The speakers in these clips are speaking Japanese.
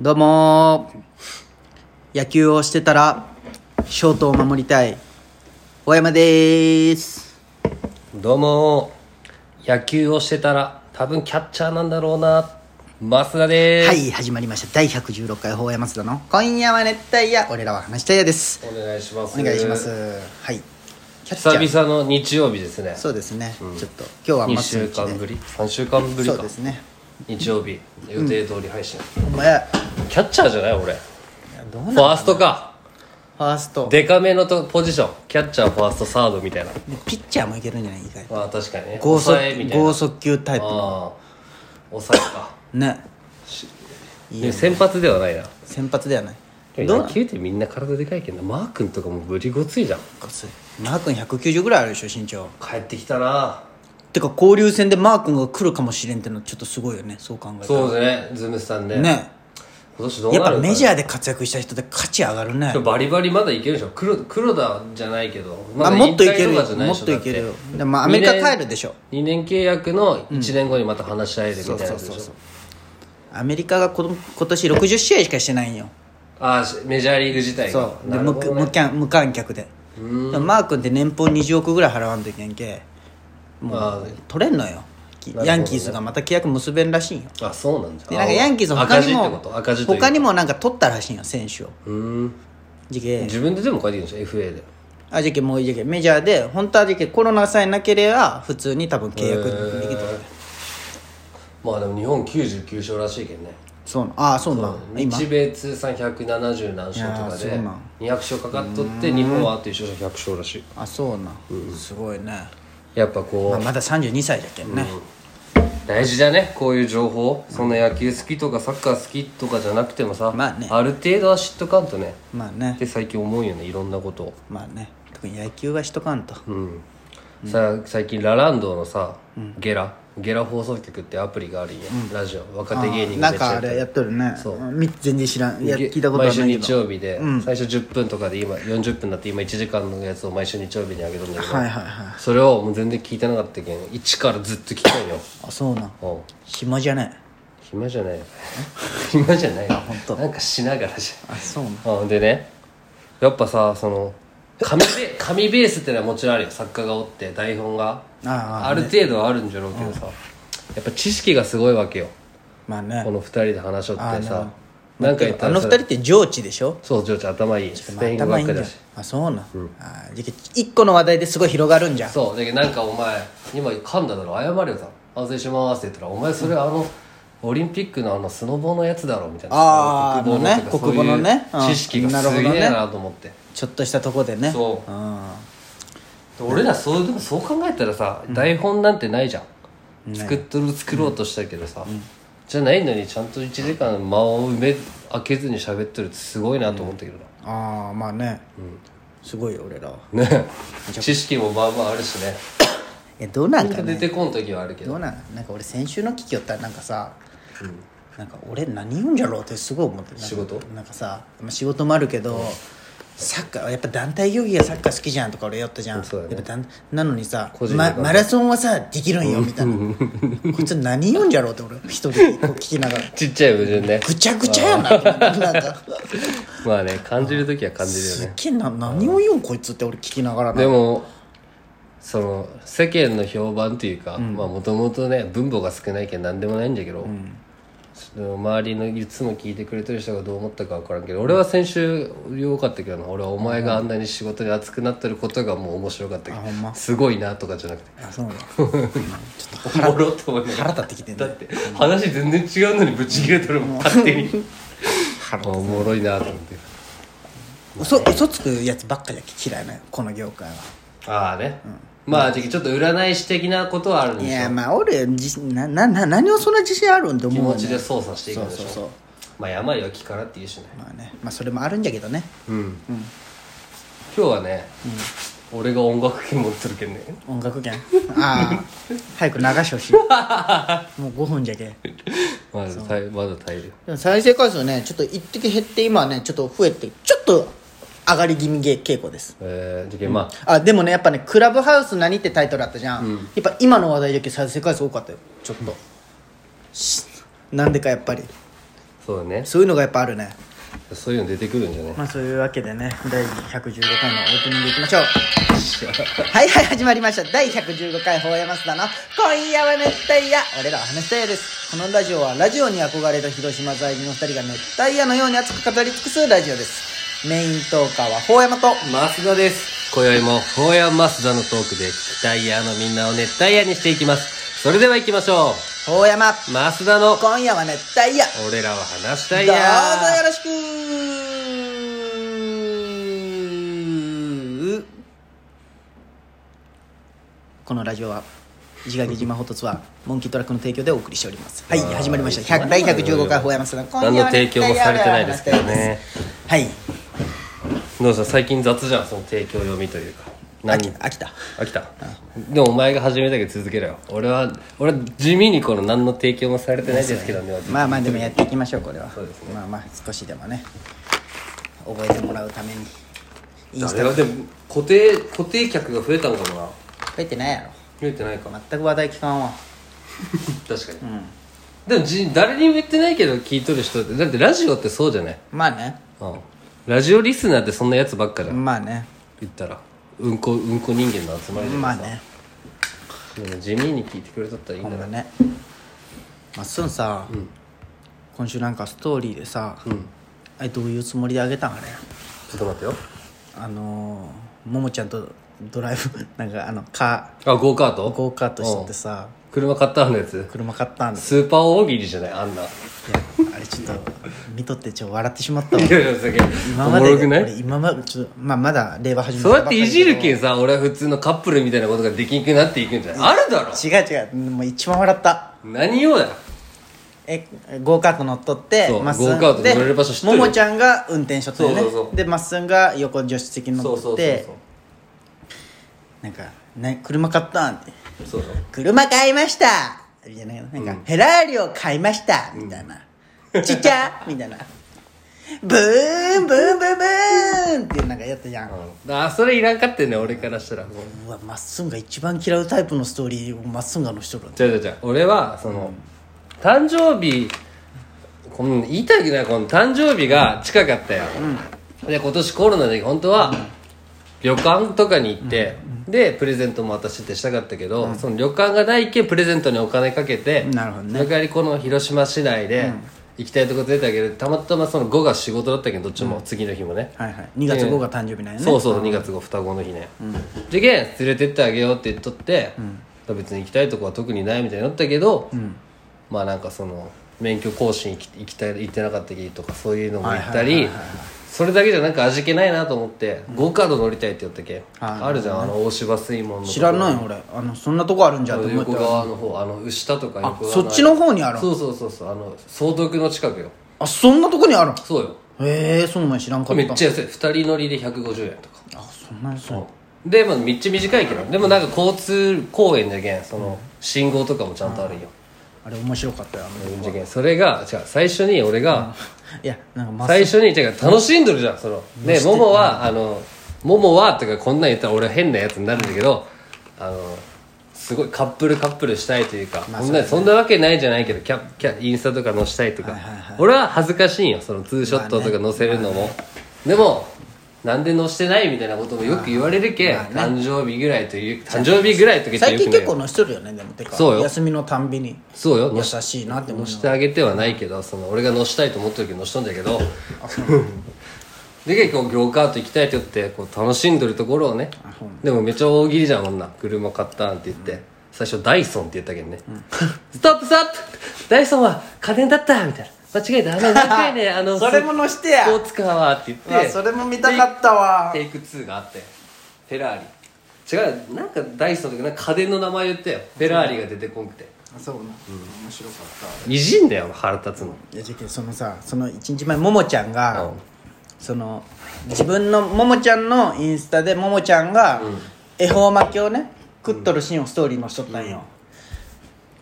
どうもー。野球をしてたらショートを守りたい。大山でーす。どうも野球をしてたら多分キャッチャーなんだろうな。増田ではす。い始まりました。第116回大山津田の「今夜は熱帯夜。俺らは話したいや」です。お願いします。お願いします。はい。キャッチャー。久々の日曜日ですね。そうですね、ちょっと今日は2ま週間ぶり？3週間ぶりか。そうですね日曜日。予定通り配信、お前。キャッチャーじゃない俺。どうなのファーストか。ファースト。デカめのとポジション。キャッチャーファーストサードみたいな。ピッチャーもいけるんじゃない？意外と。まあ確かにね。剛速抑えみたいな。剛速球タイプの。ああ。抑えか。ね。いい先発ではないな。先発ではない。でどうも野球ってみんな体でかいけどマー君とかもブリごついじゃん。マー君190ぐらいあるでしょ身長。帰ってきたなてか交流戦でマー君が来るかもしれんってのはちょっとすごいよね。そう考えたら。そうですね。ズムスさんね。ね。今年どうやっなるーぱメジャーで活躍した人で価値上がるね。バリバリまだいけるでしょ。黒黒田じゃないけど。あだもっといけるもっといけるでもまあアメリカ帰るでしょ。2年契約の1年後にまた話し合えるみたいなやつでしょ。そうそうそうアメリカがこの今年60試合しかしてないんよ。ああしメジャーリーグ自体が。そう。でね。無無観客で。でもマー君って年俸20億ぐらい払わんといけんけもあう取れんのよ。ね。ヤンキースがまた契約結べんらしいんよあそうなんだ。でなんかヤンキース他にも赤字ってこと？赤字という他にもなんか取ったらしいんよ選手を。うーん。自分ででも書いてるんでしょ？FA で。あ時期もう時期メジャーで本当は時期コロナさえなければ普通に多分契約できたへー。まあでも日本99勝らしいけどね。そうなんああそうなん。今。日米通算170何勝といやかでーそうなん。200勝かかっとって日本はあと1勝100勝らしい。あそうなん。すごいねやっぱこう、まあまだ32歳じゃけんね。大事だねこういう情報。そんな野球好きとかサッカー好きとかじゃなくてもさ、まあね。る程度は知っとかんとね。まあね。って最近思うよねいろんなこと。をまあね。特に野球はしとかんと。うん、さ最近ラランドのさ、ゲラゲラ放送局ってアプリがあるん。や、ラジオ若手芸人がなんかあれやっとるね。そう。うんみ全然知らん。いやげ聞いたことないけど。日曜日で、最初10分とかで今40分になって今1時間のやつを毎週日曜日にあげるんだけど、はいはいはい。それをもう全然聞いてなかったけん一からずっと聞きたいよ。あそうなん。うん。暇じゃない暇じゃない。よ 暇じゃない。よ本当。なんかしながらじあそうなんでねやっぱさその紙ベ紙ベースってのはもちろんあるよ。作家がおって台本が。ああある程度はあるんじゃろうけどさ、やっぱ知識がすごいわけよ。まあね。この二人で話しょってあさななんか言ったあの二人って上智でしょ？そう情緒頭いい。スペイン語頭いいんじゃん学科だ。しあそうなん、あじゃあ一個の話題ですごい広がるんじゃ。んそう。だけどなんかお前今噛んだだろ。謝れよさ反省しますって言ったらお前それあのオリンピックのあのスノボのやつだろみたいな。あー国語のね国語のね。知識がすげえなと思って、ちょっとしたとこでね。そう。うん。俺らそうでもそう考えたらさ、台本なんてないじゃん、作っとる作ろうとしたけどさ、じゃないのにちゃんと1時間間を埋め開けずに喋ってるってすごいなと思ったけどああまあね、すごいよ俺らね。知識もまあまああるしね。えどうなんかね。出てこん時はあるけど。どうなん？なんか俺先週の聞きよったらなんかさ、なんか俺何言うんじゃろうってすごい思って仕事？なんかさ、まあ、仕事もあるけど、サッカーやっぱ団体競技がサッカー好きじゃんとか俺言ったじゃん、ね。やっぱ団なのにさ、ま、マラソンはさできるんよみたいな。こいつ何言うんじゃろうって俺一人でこう聞きながら。ちっちゃい矛盾ね。ぐちゃぐちゃやな。なんか。まあね感じる時は感じるよね。すっげえな何を言うんこいつって俺聞きながらな。でもその世間の評判っていうかまあもともとね分母が少ないけん何でもないんだけど、その周りのいつも聞いてくれてる人がどう思ったか分からんけど俺は先週良かったけどな。俺はお前があんなに仕事で熱くなってることがもう面白かった。けどま？すごいなとかじゃなくて。あそうね おもろって思いながら。腹立ってきてんねだって話全然違うのにぶち切れとるもん勝手に。腹おもろいなと思って。嘘嘘つくやつばっかり嫌いなよこの業界は。ああね、まあちょっと占い師的なことはあるんでしょいやまあ俺自信ななな何をそんな自信あるんって思気う、ね、持ちで操作していくんでしょそうそうそう。まあ病は気からって言うしね。まあね。まあそれもあるんじゃけどね。うん、今日はね、俺が音楽機持ってるけんね。音楽券？ああ。早く流してほしい。もう5分じゃけ。まだ耐えまだ耐える。よでも再生回数ねちょっと一滴減って今はねちょっと増えてちょっと上がり気味傾向です。えー、まあ。あでもねやっぱね「クラブハウス何?」ってタイトルあったじゃん、やっぱ今の話題だけ再生回数多かったよ。ちょっと、しなんでかやっぱり。そうだね。そういうのがやっぱあるね。そういうの出てくるんじゃないまあそういうわけでね。第115回のオープニングいきましょう。はいはい始まりました。第115回法山須田の「今夜は熱帯夜」俺らは話したいです。このラジオはラジオに憧れた広島在住の2人が熱帯夜のように熱く語り尽くすラジオですメイントーカーは法山と増田です。今宵も法や増田のトークで聞きたいヤーのみんなを熱帯夜にしていきます。それでは行きましょ法山う増田の。今夜は熱帯夜。俺らは話したいどうぞやよろしく。このラジオは石垣島ホトツはモンキートラックの提供でお送りしております。はい始まりました。100第115回法山さん今何の提供もされてないですけどね。はいどうした最近雑じゃんその提供読みというか。飽何き飽きた。飽きた？でもお前が始めたけど続けろよ。俺は俺は地味にこの何の提供もされてないですけどねまあまあでもやっていきましょうこれは。そうですまあまあ少しでもね。覚えてもらうために。インスタあれはでも固定固定客が増えたのかもな？増えてないやろ。増えてないか。全く話題聞かんわ。確かに、でもじ誰にも言ってないけど聞いとる人ってだってラジオってそうじゃない、まあね。うん、ラジオリスナーってそんなやつばっかじゃん。まあね。言ったら。うんこうんこ人間の集まりでまあね。でも地味に聞いてくれとったらいいんだなほんまね。まっすんさ、今週なんかストーリーでさ、あれどういうつもりであげたんあれ？ちょっと待ってよ。あのー、ももちゃんとドライブ なんかあのカあゴーカート？ーゴーカートしとってさ。車買ったのやつ？車買ったんですスーパー大喜利じゃない？あんな。いやあれちょっと見とってちょっと笑ってしまったわ。いやいやすげえ。お今までもろくない？俺今までちょっとまあまだ令和始めそうやっていじるんけんさ俺は普通のカップルみたいなことができんくなっていくんじゃない？あるだろ。違う違う。もう一番笑った。何をだよえゴーカート乗っとってそうまっすんゴーカート乗れる場所知ってる？ももちゃんが運転しとったよね。そうそうそう。でまっすんが横助手席にそうそうそうなんか「ね、車買ったん?」って。そうそう「車買いました!」みたいな。なんか、フェラーリを買いました!」みたいな「ちっちゃ!」みたいな「ブーンブーンブーンブーン!」ってなんかやったじゃん、うん。あそれいらんかってんね俺からしたら。もううわまっすんが一番嫌うタイプのストーリーをまっすんがのしとるじゃじゃじゃ俺はその、誕生日この言いたいけないこの誕生日が近かったよ、で今年コロナで本当は旅館とかに行って、でプレゼントも私ってしたかったけど、その旅館がないけんプレゼントにお金かけてなるほどね。その代わりこの広島市内で行きたいとこ出たけどたまたまその5が仕事だったけどどっちも、次の日もね、はいはい。2月5が誕生日なんやね。そうそう2月後双子の日ね、じゃけん連れてってあげようって言っとって、別に行きたいとこは特にないみたいになったけど、まあなんかその免許更新行き行きたい行ってなかったきとかそういうのも言ったりそれだけじゃなんか味気ないなと思って、ゴーカード乗りたいって言ったけ？ん、はい。あるじゃんあの大芝水門の知らんないよ俺。あのそんなとこあるんじゃんと思った。横側の方あの牛田とか横側そっちの方にあるそうそうそうそうあの総督の近くよ。あそんなとこにあるん？そうよ。へえその前知らんかった。めっちゃ安い。2人乗りで150円とか。あそんなにそう。でもめっちゃ短いけど。でもなんか交通公園じゃけん。その信号とかもちゃんとあるんよあれ面白かったよあのそれが違う最初に俺がいやなんか最初に違う楽しんどるじゃんその。ねももはあのももはとかこんなん言ったら俺は変なやつになるんだけどあのすごいカップルカップルしたいというか、そんなそんなわけないじゃないけどキャキャインスタとか載したいとか、俺は恥ずかしいんよそのツーショットとか載せるのも、でもなんで載してないみたいなこともよく言われるけん、誕生日ぐらいという誕生日ぐらいと最近結構乗しとるよねでもてかそう。よ休みのたんびに。そうよ。優しいなって思う載してあげてはないけどその俺が載したいと思ってるけど載しとんだけど。で結構業カート行きたいって言ってこう楽しんどるところをね。でもめっちゃ大喜利じゃん女。車買ったんって言って、最初ダイソンって言ったけどね、ストップストップ。ダイソンは家電だったみたいな間違えたあのねあのそれも載してや。スポーツカーはって言って。それも見たかったわ。テイク2があって。フェラーリ。違うなんかダイソンとかなんか家電の名前言ってよ。フェラーリが出てこんくて。あそうな、面白かった。いじんだよ腹立つの。いやじゃけそのさその1日前ももちゃんが、うん。その自分のももちゃんのインスタでももちゃんが恵方巻きをね食っとるシーンをストーリーにしとったんよ、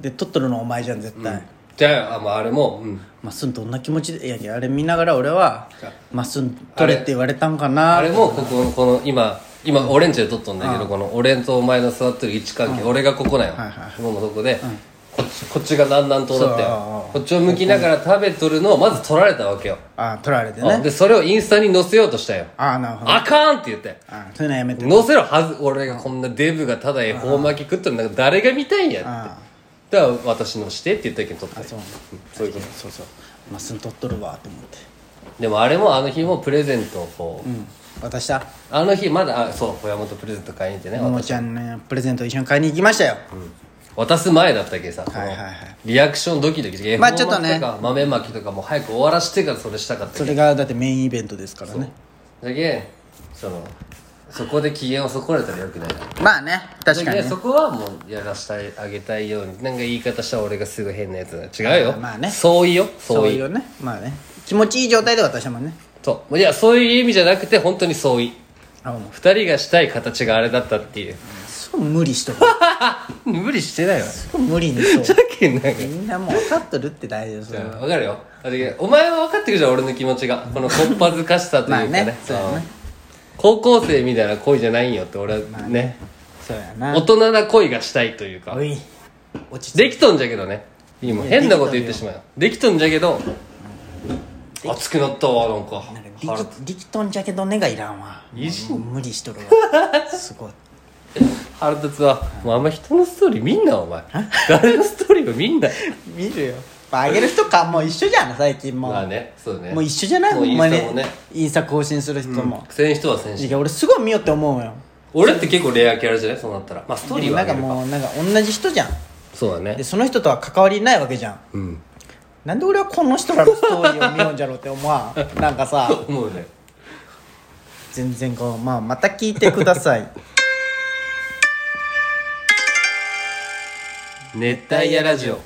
で撮っとるのお前じゃん絶対、じゃああ,、まあ、あれも、うん、まっすんどんな気持ちでいやいやあれ見ながら俺はまっすん撮れって言われたんかな。あれもこここの今今オレンジで撮っとんだけどこの俺とお前の座ってる位置関係、俺がここなんよ、はいはいもうそこで、こっちこっちが南南東だったそうよこっちを向きながら食べとるのをまず取られたわけよ、あ取られてね。うん。でそれをインスタに載せようとしたよ。あなるほど。あかんって言って。あそういうのやめて。載せろはず俺がこんなデブがただ恵方巻き食っとるなんか誰が見たいんやって。あだから私のしてって言ったけど取ったよそう。そういうこと。そうそう。まっすぐ取っとるわと思って。でもあれもあの日もプレゼントをこう、うん。渡した？あの日まだあそう小山とプレゼント買いに行ってねももちゃんねプレゼント一緒に買いに行きましたよ。渡す前だったけどさ、はいはいはい。リアクションドキドキしてまあちょっとね。豆巻きとかも早く終わらしてからそれしたかったそれがだってメインイベントですからね。だけそのそこで機嫌を損ねたらよくないな。まあね確かにね。そこはもうやらしてあげたいようになんか言い方したら俺がすぐ変なやつだ。違うよ。まあね。そういよ。そういそういうね。まあね。気持ちいい状態で渡したもんね。そう。いやそういう意味じゃなくて本当にそういあもう。二人がしたい形があれだったっていう。そう無理しとる 無理してないわ。そう無理にそう。さっきなんかみんなもう分かっとるって大事ですよわかるよ。お前は分かってるじゃん俺の気持ちが。このこっぱずかしさというかね, まあね。そうやね。ん高校生みたいな恋じゃないんよって俺はね。そうやな。大人な恋がしたいというか。おい。落ち着できとんじゃけどね。いいもんいや変なこと言ってしまう。よ。できとんじゃけど熱くなったわなんか。い力力とんじゃけどねがいらんわ。いじもう無理しとるわ。すごい。腹立つわ。もうあんま人のストーリー見んなお前。誰のストーリーも見んな。見るよあげる人かもう一緒じゃん最近もう、まあねそうね。もう一緒じゃない？もうインスタもね。インスタ更新する人も、せん人はせんしいや俺すごい見よって思うよ。俺って結構レアキャラじゃない？そうなったら。まあストーリーはなんか。もうなんか同じ人じゃん。そうだね。でその人とは関わりないわけじゃん。うん。なんで俺はこの人らのストーリーを見ようんじゃろうって思わん？なんかさ。思うね。全然こうまあまた聞いてください。熱帯夜ラジオ